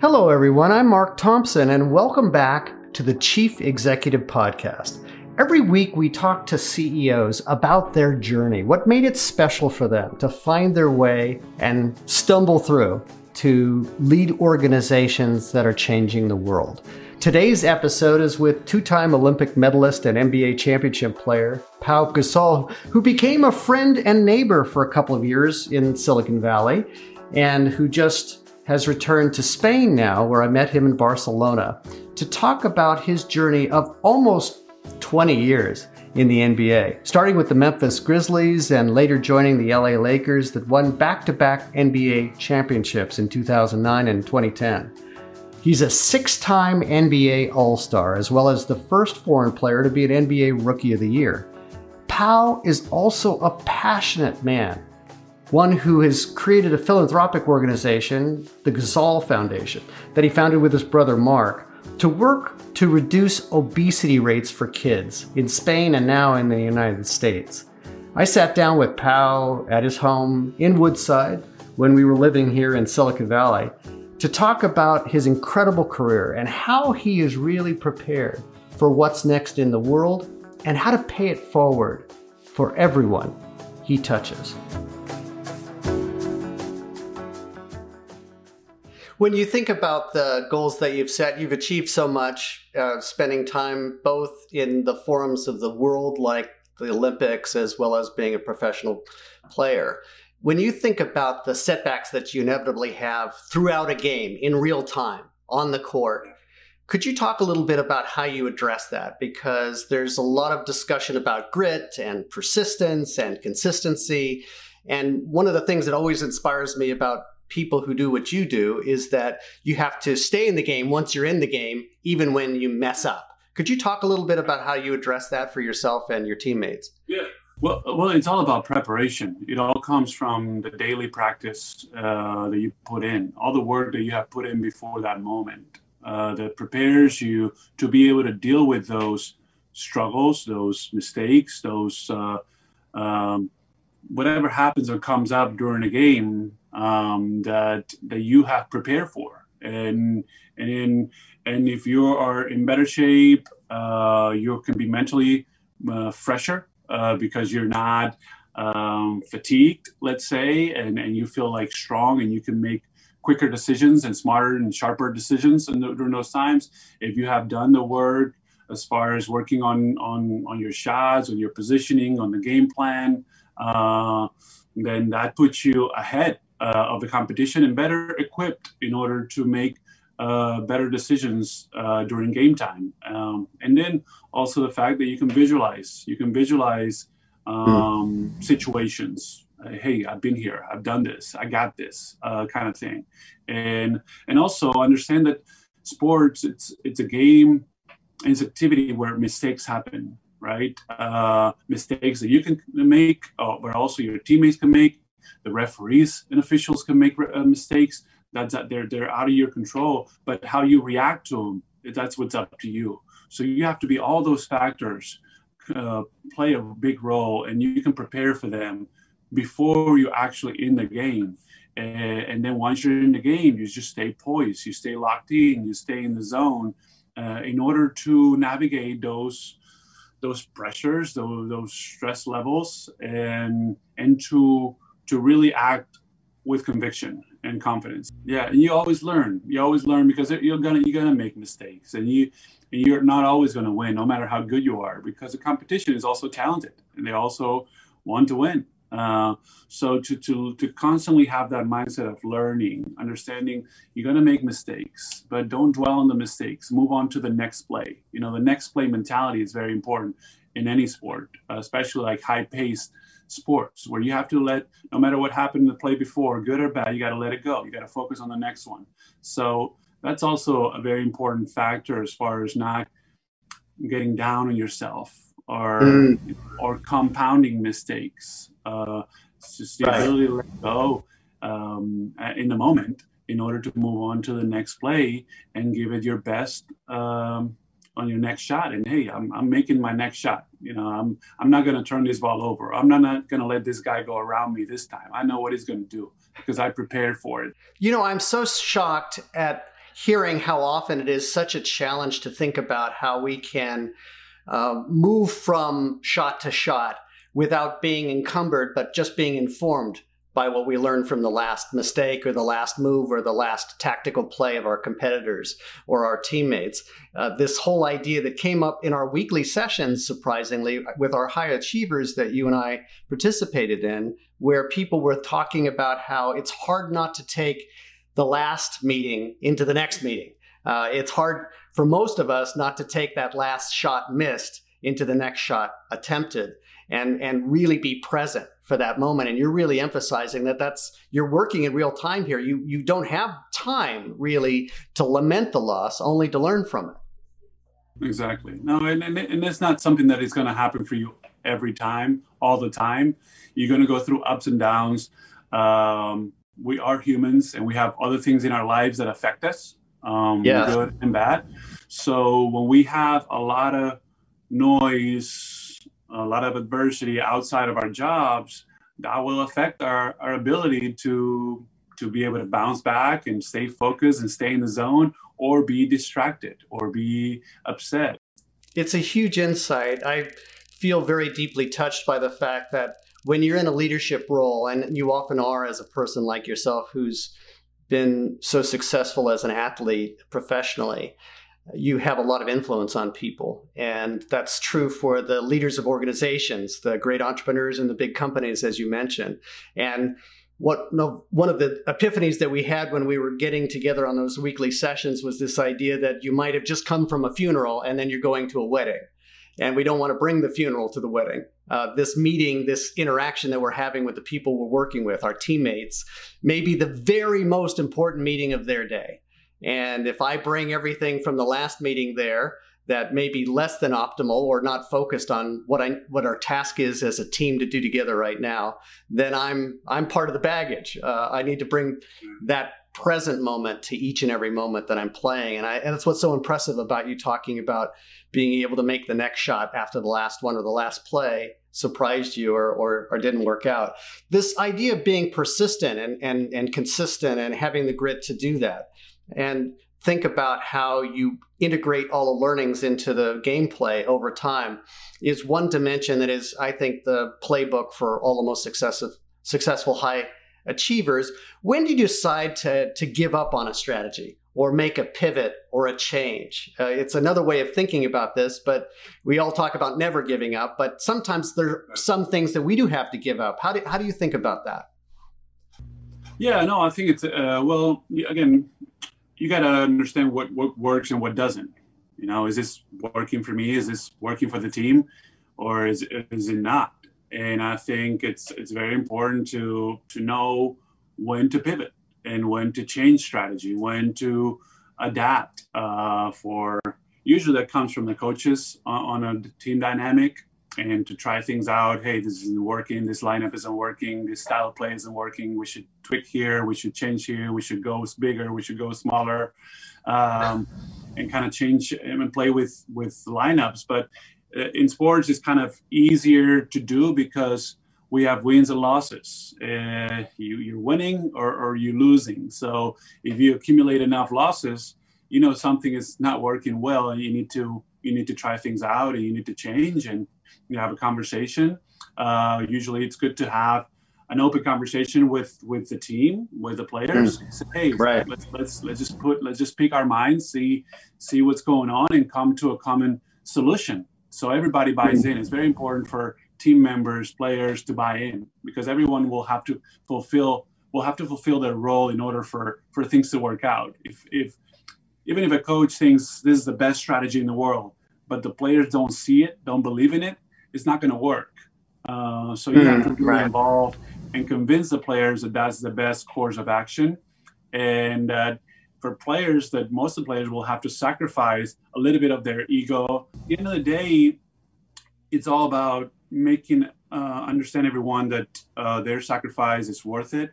Hello, everyone. I'm Mark Thompson, and welcome back to the Chief Executive Podcast. Every week, we talk to CEOs about their journey, what made it special for them to find their way and stumble through to lead organizations that are changing the world. Today's episode is with two time Olympic medalist and NBA championship player Pau Gasol, who became a friend and neighbor for a couple of years in Silicon Valley and who just has returned to Spain now, where I met him in Barcelona, to talk about his journey of almost 20 years in the NBA, starting with the Memphis Grizzlies and later joining the LA Lakers that won back to back NBA championships in 2009 and 2010. He's a six time NBA All Star, as well as the first foreign player to be an NBA Rookie of the Year. Pau is also a passionate man one who has created a philanthropic organization, the Gasol Foundation, that he founded with his brother Marc, to work to reduce obesity rates for kids in Spain and now in the United States. I sat down with Pau at his home in Woodside when we were living here in Silicon Valley to talk about his incredible career and how he is really prepared for what's next in the world and how to pay it forward for everyone he touches. When you think about the goals that you've set, you've achieved so much, uh, spending time both in the forums of the world, like the Olympics, as well as being a professional player. When you think about the setbacks that you inevitably have throughout a game in real time on the court, could you talk a little bit about how you address that? Because there's a lot of discussion about grit and persistence and consistency. And one of the things that always inspires me about people who do what you do is that you have to stay in the game once you're in the game, even when you mess up. Could you talk a little bit about how you address that for yourself and your teammates? Yeah. Well, well, it's all about preparation. It all comes from the daily practice uh, that you put in, all the work that you have put in before that moment uh, that prepares you to be able to deal with those struggles, those mistakes, those uh, um, whatever happens or comes up during a game um, that that you have prepared for, and and in, and if you are in better shape, uh, you can be mentally uh, fresher uh, because you're not um, fatigued, let's say, and and you feel like strong and you can make quicker decisions and smarter and sharper decisions during those times. If you have done the work as far as working on on on your shots, on your positioning, on the game plan, then that puts you ahead uh, of the competition and better equipped in order to make uh, better decisions uh, during game time. Um, and then also the fact that you can visualize, you can visualize um, mm. situations. Uh, hey, I've been here, I've done this, I got this uh, kind of thing, and and also understand that sports it's it's a game, it's activity where mistakes happen, right? Uh, mistakes that you can make, but also your teammates can make, the referees and officials can make uh, mistakes. That's that they're they're out of your control. But how you react to them, that's what's up to you. So you have to be all those factors uh, play a big role, and you can prepare for them before you're actually in the game. And, and then once you're in the game, you just stay poised, you stay locked in, you stay in the zone uh, in order to navigate those those pressures, those, those stress levels, and and to to really act with conviction and confidence. Yeah, and you always learn. You always learn because you're gonna you're gonna make mistakes, and you and you're not always gonna win, no matter how good you are, because the competition is also talented, and they also want to win. Uh, so to to to constantly have that mindset of learning, understanding you're gonna make mistakes, but don't dwell on the mistakes. Move on to the next play. You know, the next play mentality is very important in any sport, especially like high paced sports where you have to let no matter what happened in the play before good or bad you got to let it go you got to focus on the next one so that's also a very important factor as far as not getting down on yourself or mm. or compounding mistakes. Uh, it's just the right. ability to let go um, in the moment in order to move on to the next play and give it your best um, on your next shot. And hey i'm, I'm making my next shot. You know i'm i'm not going to turn this ball over. I'm not, not going to let this guy go around me this time. I know what he's going to do because i prepared for it. You know i'm so shocked at hearing how often it is such a challenge to think about how we can uh, move from shot to shot without being encumbered, but just being informed by what we learn from the last mistake or the last move or the last tactical play of our competitors or our teammates. Uh, this whole idea that came up in our weekly sessions, surprisingly, with our high achievers that you and I participated in, where people were talking about how it's hard not to take the last meeting into the next meeting. Uh, it's hard for most of us not to take that last shot missed into the next shot attempted and and really be present for that moment. And you're really emphasizing that that's you're working in real time here. You you don't have time really to lament the loss only to learn from it. Exactly. No and and, and it's not something that is going to happen for you every time all the time. You're going to go through ups and downs. Um, we are humans and we have other things in our lives that affect us um, yeah. good and bad so when we have a lot of noise a lot of adversity outside of our jobs, that will affect our, our ability to to be able to bounce back and stay focused and stay in the zone or be distracted or be upset. It's a huge insight. I feel very deeply touched by the fact that when you're in a leadership role, and you often are as a person like yourself who's been so successful as an athlete professionally, you have a lot of influence on people. And that's true for the leaders of organizations, the great entrepreneurs and the big companies, as you mentioned. And what one of the epiphanies that we had when we were getting together on those weekly sessions was this idea that you might have just come from a funeral and then you're going to a wedding. And we don't want to bring the funeral to the wedding. Uh, this meeting, this interaction that we're having with the people we're working with, our teammates, may be the very most important meeting of their day. And if I bring everything from the last meeting there that may be less than optimal or not focused on what I what our task is as a team to do together right now, then I'm I'm part of the baggage. Uh, I need to bring that present moment to each and every moment that I'm playing, and I and that's what's so impressive about you talking about being able to make the next shot after the last one or the last play surprised you or, or, or, didn't work out. This idea of being persistent and, and, and consistent and having the grit to do that and think about how you integrate all the learnings into the gameplay over time is one dimension that is, I think, the playbook for all the most successive, successful high achievers. When do you decide to, to give up on a strategy or make a pivot or a change? Uh, it's another way of thinking about this, but we all talk about never giving up, but sometimes there are some things that we do have to give up. How do, how do you think about that? Yeah, no, I think it's, uh, well, again, you got to understand what, what works and what doesn't. You know, is this working for me? Is this working for the team, or is is it not? And I think it's it's very important to to know when to pivot and when to change strategy, when to adapt. Uh, for usually that comes from the coaches on, on a team dynamic and to try things out. Hey, this isn't working. This lineup isn't working. This style of play isn't working. We should tweak here. We should change here. We should go bigger. We should go smaller, um, and kind of change and play with with lineups. But uh, in sports, it's kind of easier to do because we have wins and losses. Uh, you, you're winning or, or you're losing. So if you accumulate enough losses, you know something is not working well, and you need to you need to try things out and you need to change and you have a conversation. Uh, usually, it's good to have an open conversation with with the team, with the players. Mm. Say, hey, right. let's let's let's just put let's just pick our minds, see see what's going on, and come to a common solution. So everybody buys mm. in. It's very important for team members, players to buy in because everyone will have to fulfill will have to fulfill their role in order for for things to work out. If if even if a coach thinks this is the best strategy in the world, but the players don't see it, don't believe in it, it's not going to work. Uh, so you mm, have to be right. involved and convince the players that that's the best course of action. And uh, for players, that most of the players will have to sacrifice a little bit of their ego. At the end of the day, it's all about making uh, understand everyone that uh, their sacrifice is worth it.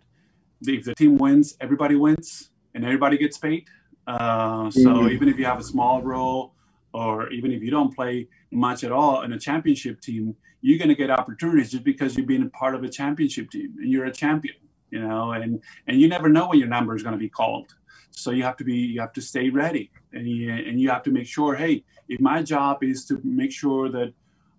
If the team wins, everybody wins, and everybody gets paid. Uh, so mm-hmm. even if you have a small role or even if you don't play much at all in a championship team, you're going to get opportunities just because you've been a part of a championship team and you're a champion. you know, and and you never know when your number is going to be called. So you have to be you have to stay ready, and you, and you have to make sure, hey, if my job is to make sure that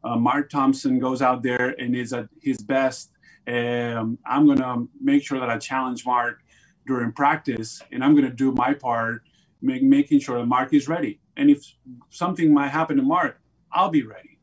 uh, Mark Thompson goes out there and is at his best, um, I'm going to make sure that I challenge Mark during practice, and I'm going to do my part, make, making sure that Mark is ready. And if something might happen to Mark, I'll be ready.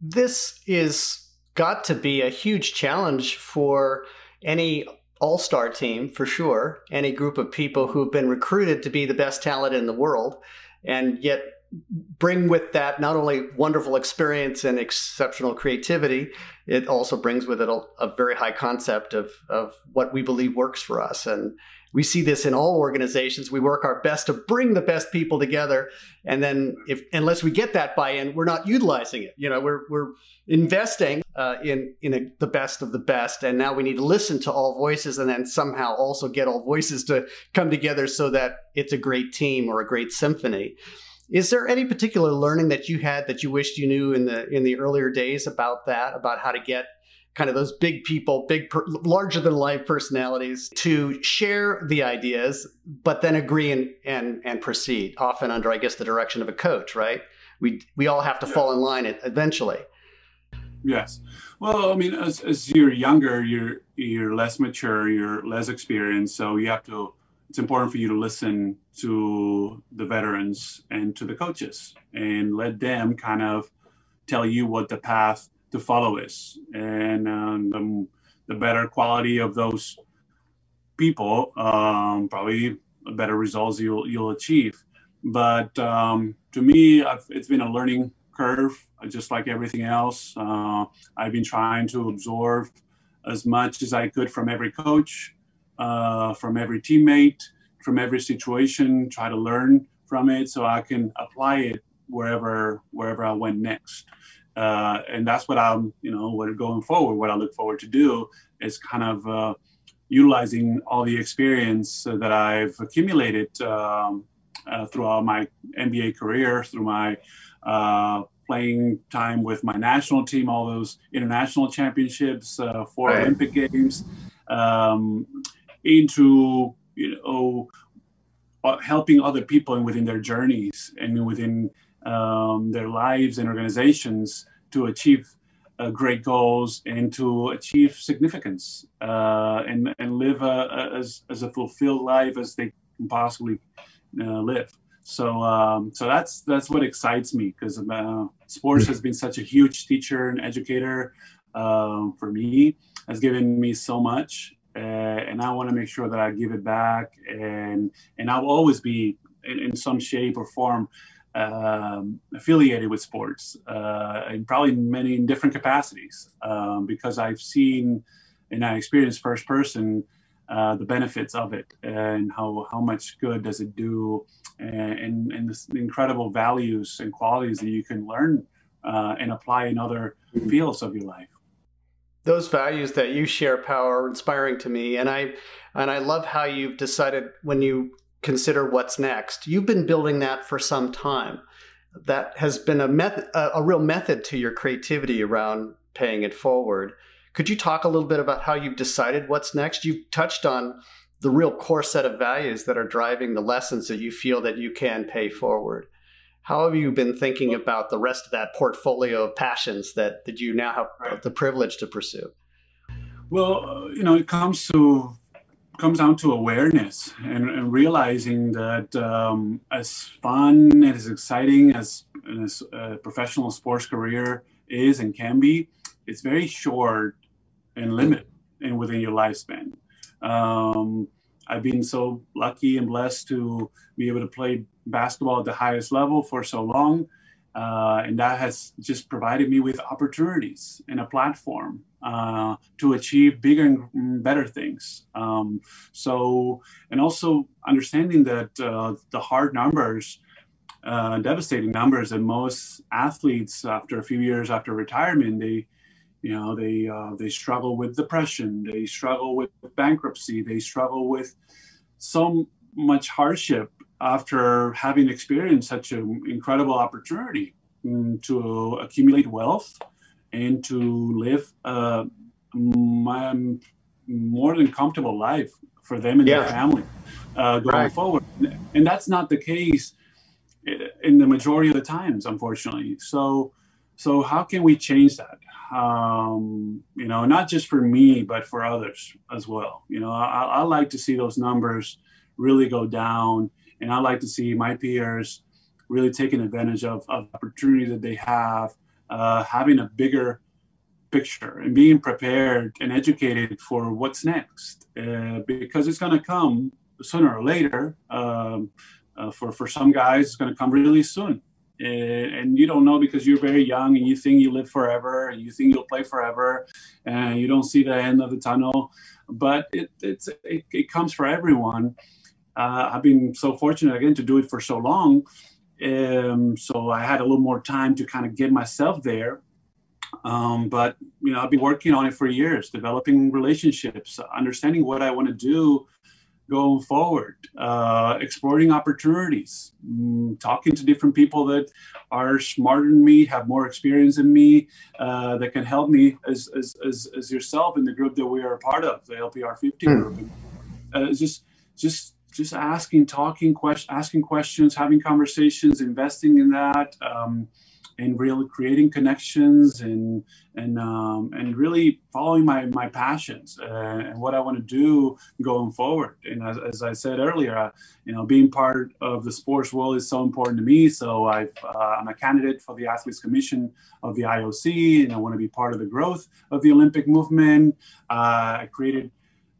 This is got to be a huge challenge for any all star team for sure, any group of people who've been recruited to be the best talent in the world, and yet bring with that not only wonderful experience and exceptional creativity, it also brings with it a, a, very high concept of, of what we believe works for us. And we see this in all organizations. We work our best to bring the best people together. And then if unless we get that buy-in, we're not utilizing it. You know, we're, we're investing uh, in, in a, the best of the best. And now we need to listen to all voices and then somehow also get all voices to come together so that it's a great team or a great symphony. Is there any particular learning that you had that you wished you knew in the in the earlier days about that, about how to get kind of those big people, big, per, larger than life personalities to share the ideas, but then agree and, and, and proceed, often under, I guess, the direction of a coach, right? We, we all have to yeah. fall in line eventually. Yes. Well, I mean, as, as you're younger, you're, you're less mature, you're less experienced. So you have to it's important for you to listen to the veterans and to the coaches and let them kind of tell you what the path to follow is. And um, the, the, better quality of those people um, probably better results you'll you'll achieve. But um, to me I've, it's been a learning curve just like everything else. Uh, i've been trying to absorb as much as i could from every coach uh, from every teammate, from every situation, try to learn from it so I can apply it wherever wherever I went next. Uh, and that's what I'm, you know, what going forward, what I look forward to do is kind of uh, utilizing all the experience that I've accumulated um, uh, throughout my NBA career, through my uh, playing time with my national team, all those international championships, uh, four right. Olympic games, um, into you know uh, helping other people within their journeys and within um, their lives and organizations to achieve uh, great goals and to achieve significance uh, and and live a, a, as as a fulfilled life as they can possibly uh, live. So um, so that's that's what excites me because uh, sports has been such a huge teacher and educator um, for me. Has given me so much uh, and I want to make sure that I give it back, and and I'll always be in, in some shape or form um, affiliated with sports, uh, and probably many in different capacities, um, because I've seen and I experienced first person uh, the benefits of it and how how much good does it do, and and, and the incredible values and qualities that you can learn uh, and apply in other fields of your life those values that you share Pau are inspiring to me. And i and i love how you've decided when you consider what's next. You've been building that for some time. That has been a method a, a real method to your creativity around paying it forward. Could you talk a little bit about how you've decided what's next? You've touched on the real core set of values that are driving the lessons that you feel that you can pay forward how have you been thinking about the rest of that portfolio of passions that, that you now have right. the privilege to pursue? Well, you know, it comes to comes down to awareness and, and realizing that um, as fun and as exciting as, as a professional sports career is and can be, it's very short and limited and within your lifespan. Um, I've been so lucky and blessed to be able to play basketball at the highest level for so long. Uh, and that has just provided me with opportunities and a platform uh, to achieve bigger and better things. Um, so, and also understanding that uh, the hard numbers, uh, devastating numbers that most athletes, after a few years after retirement, they you know they uh, they struggle with depression they struggle with bankruptcy they struggle with so much hardship after having experienced such an incredible opportunity um, to accumulate wealth and to live a more than comfortable life for them and yeah. their family uh, going right. forward. And that's not the case in the majority of the times, unfortunately. So, so how can we change that? Um, you know, not just for me, but for others as well. You know, I, I like to see those numbers really go down, and I like to see my peers really taking advantage of, of opportunity that they have, uh, having a bigger picture and being prepared and educated for what's next uh, because it's going to come sooner or later um, uh, for for some guys it's going to come really soon and, and, you don't know because you're very young and you think you live forever and you think you'll play forever and you don't see the end of the tunnel. But it, it's it, it comes for everyone. Uh, i've been so fortunate again to do it for so long um, so i had a little more time to kind of get myself there. Um, but you know, I've been working on it for years, developing relationships, understanding what I want to do going forward, uh, exploring opportunities, mm, talking to different people that are smarter than me, have more experience than me, uh, that can help me as, as, as, as, yourself in the group that we are a part of, the LPR 50 mm. group. Uh, just, just, just asking, talking, question, asking questions, having conversations, investing in that. Um, and really creating connections and and um, and really following my my passions uh, and what I want to do going forward. And as, as I said earlier, uh, you know, being part of the sports world is so important to me. So i am uh, a candidate for the Athletes Commission of the IOC, and I want to be part of the growth of the Olympic movement. Uh, I created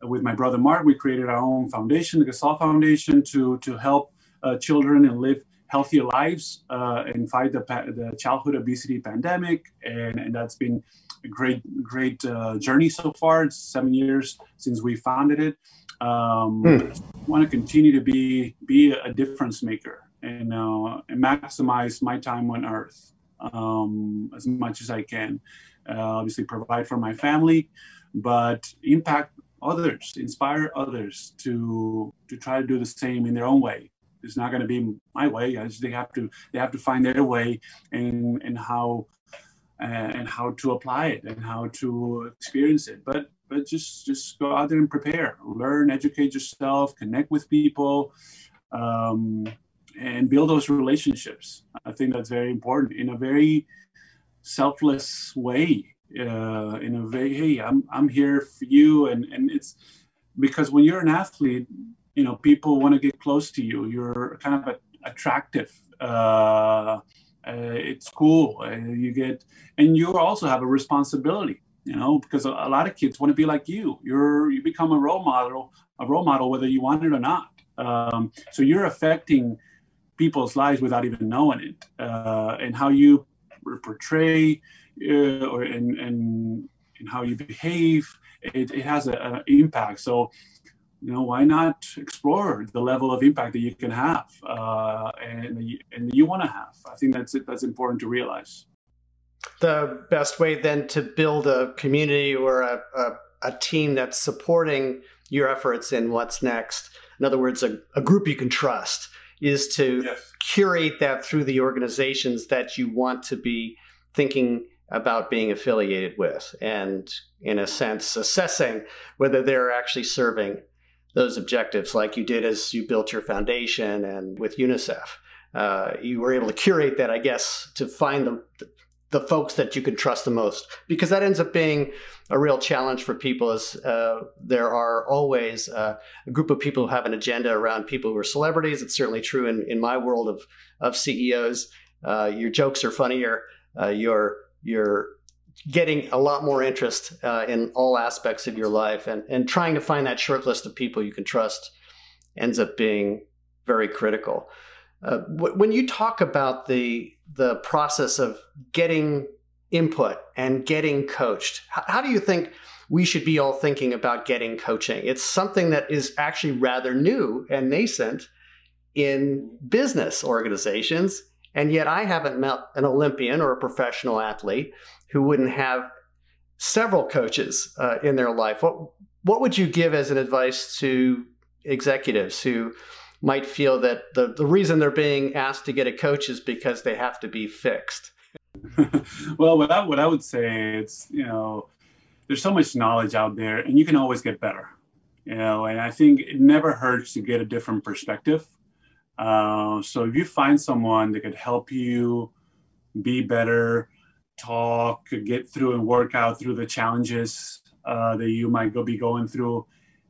with my brother Marc, we created our own foundation, the Gasol Foundation, to to help uh, children and live healthier lives uh, and fight the, the childhood obesity pandemic. And, and that's been a great, great uh, journey so far. It's seven years since we founded it. Um, hmm. want to continue to be, be a difference maker and, uh, and maximize my time on earth um, as much as I can. Uh, obviously provide for my family, but impact others, inspire others to to try to do the same in their own way it's not going to be my way. they have to they have to find their way and and how uh, and how to apply it and how to experience it. But but just just go out there and prepare, learn, educate yourself, connect with people, um, and build those relationships. I think that's very important in a very selfless way. Uh, in a very hey, I'm I'm here for you, and and it's because when you're an athlete, you know people want to get close to you. You're kind of a, attractive uh, uh, it's cool uh, you get and you also have a responsibility you know because a, a, lot of kids want to be like you. You're you become a role model a role model whether you want it or not. Um, so you're affecting people's lives without even knowing it uh, and how you portray uh, or and, and and how you behave it, it has an impact. So you know why not explore the level of impact that you can have uh, and and you want to have i think that's it that's important to realize the best way then to build a community or a, a, a team that's supporting your efforts in what's next in other words a, a group you can trust is to yes. curate that through the organizations that you want to be thinking about being affiliated with and in a sense assessing whether they're actually serving those objectives like you did as you built your foundation and with UNICEF. Uh, you were able to curate that, I guess, to find the, the folks that you could trust the most, because that ends up being a real challenge for people. As uh, there are always uh, a group of people who have an agenda around people who are celebrities. It's certainly true in, in my world of of CEOs. Uh, your jokes are funnier. Uh, your your getting a lot more interest uh, in all aspects of your life and, and trying to find that short list of people you can trust ends up being very critical. Uh, when you talk about the the process of getting input and getting coached, how, how do you think we should be all thinking about getting coaching? It's something that is actually rather new and nascent in business organizations, and yet I haven't met an Olympian or a professional athlete who wouldn't have several coaches uh, in their life. What what would you give as an advice to executives who might feel that the, the reason they're being asked to get a coach is because they have to be fixed? well, what I, what I would say, it's, you know, there's so much knowledge out there, and you can always get better. You know, and I think it never hurts to get a different perspective. Uh, so if you find someone that could help you be better, talk, get through and work out through the challenges uh, that you might go be going through,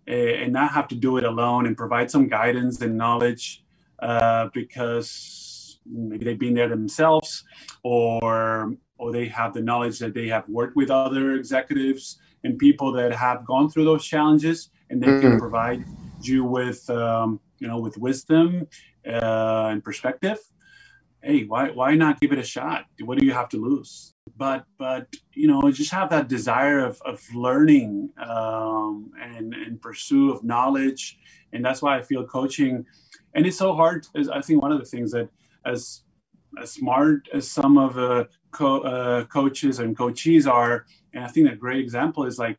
and not have to do it alone, and provide some guidance and knowledge uh, because maybe they've been there themselves, or or they have the knowledge that they have worked with other executives and people that have gone through those challenges, and they mm-hmm. can provide you with um, you know with wisdom uh, and perspective hey why why not give it a shot? What do you have to lose? But but you know just have that desire of, of learning um, and and pursue of knowledge. And that's why i feel coaching and it's so hard is i think one of the things that as as smart as some of the co- uh, coaches and coaches are and i think a great example is like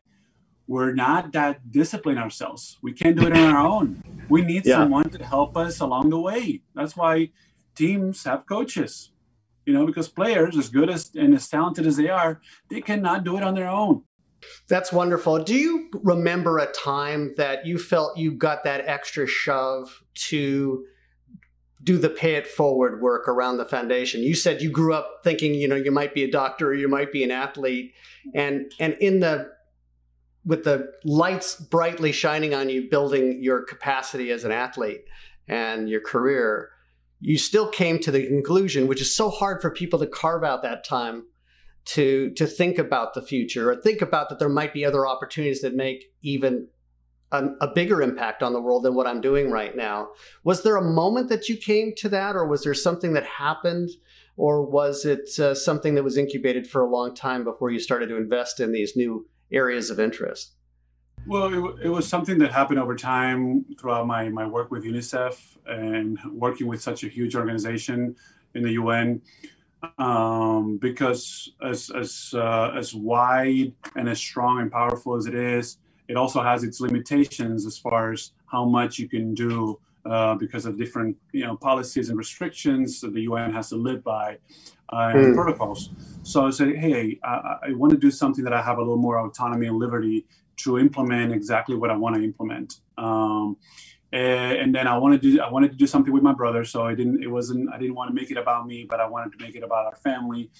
we're not that disciplined ourselves we can't do it on our own we need yeah. someone to help us along the way that's why teams have coaches, you know, because players, as good as and as talented as they are, they cannot do it on their own. That's wonderful. Do you remember a time that you felt you got that extra shove to do the pay it forward work around the foundation? You said you grew up thinking, you know, you might be a doctor or you might be an athlete, and and in the with the lights brightly shining on you, building your capacity as an athlete and your career you still came to the conclusion, which is so hard for people to carve out that time to to think about the future or think about that there might be other opportunities that make even a, a, bigger impact on the world than what I'm doing right now. Was there a moment that you came to that, or was there something that happened, or was it uh, something that was incubated for a long time before you started to invest in these new areas of interest? Well, it, it, was something that happened over time throughout my, my work with UNICEF and working with such a huge organization in the UN. Um, because as as uh, as wide and as strong and powerful as it is, it also has its limitations as far as how much you can do uh, because of different you know policies and restrictions that the UN has to live by uh, and mm. protocols. So I said, hey, I, I want to do something that I have a little more autonomy and liberty to implement exactly what I want to implement. Um, and, and, then I wanted to do, I wanted to do something with my brother. So I didn't, it wasn't, I didn't want to make it about me, but I wanted to make it about our family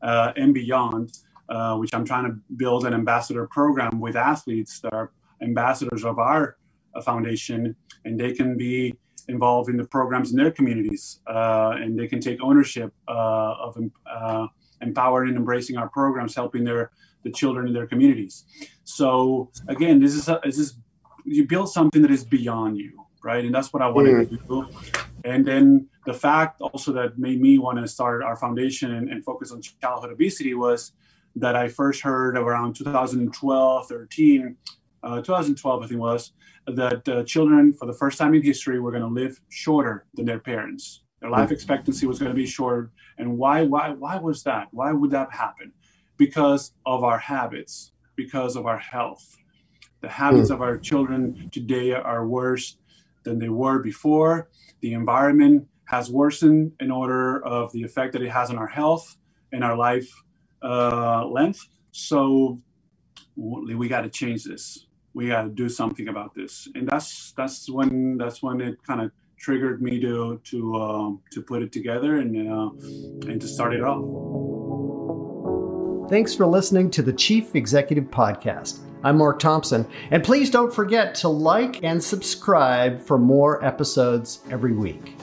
uh, and beyond, uh, which I'm trying to build an ambassador program with athletes that are ambassadors of our foundation, and they can be involved in the programs in their communities, uh, and they can take ownership uh, of uh, empowering and embracing our programs, helping their the children in their communities. So again, this is a, this is you build something that is beyond you, right? And that's what I wanted to do. And then the fact also that made me want to start our foundation and, and focus on childhood obesity was that I first heard around 2012, 13, uh, 2012, I think was, that uh, children for the first time in history were going to live shorter than their parents. Their life mm. expectancy was going to be short. And why, why, why was that? Why would that happen? because of our habits, because of our health. The habits mm. of our children today are worse than they were before. The environment has worsened in order of the effect that it has on our health and our life uh, length. So we got to change this. We got to do something about this, and that's that's when that's when it kind of triggered me to to um, to put it together and uh, and to start it off. Thanks for listening to the Chief Executive Podcast. I'm Mark Thompson, and please don't forget to like and subscribe for more episodes every week.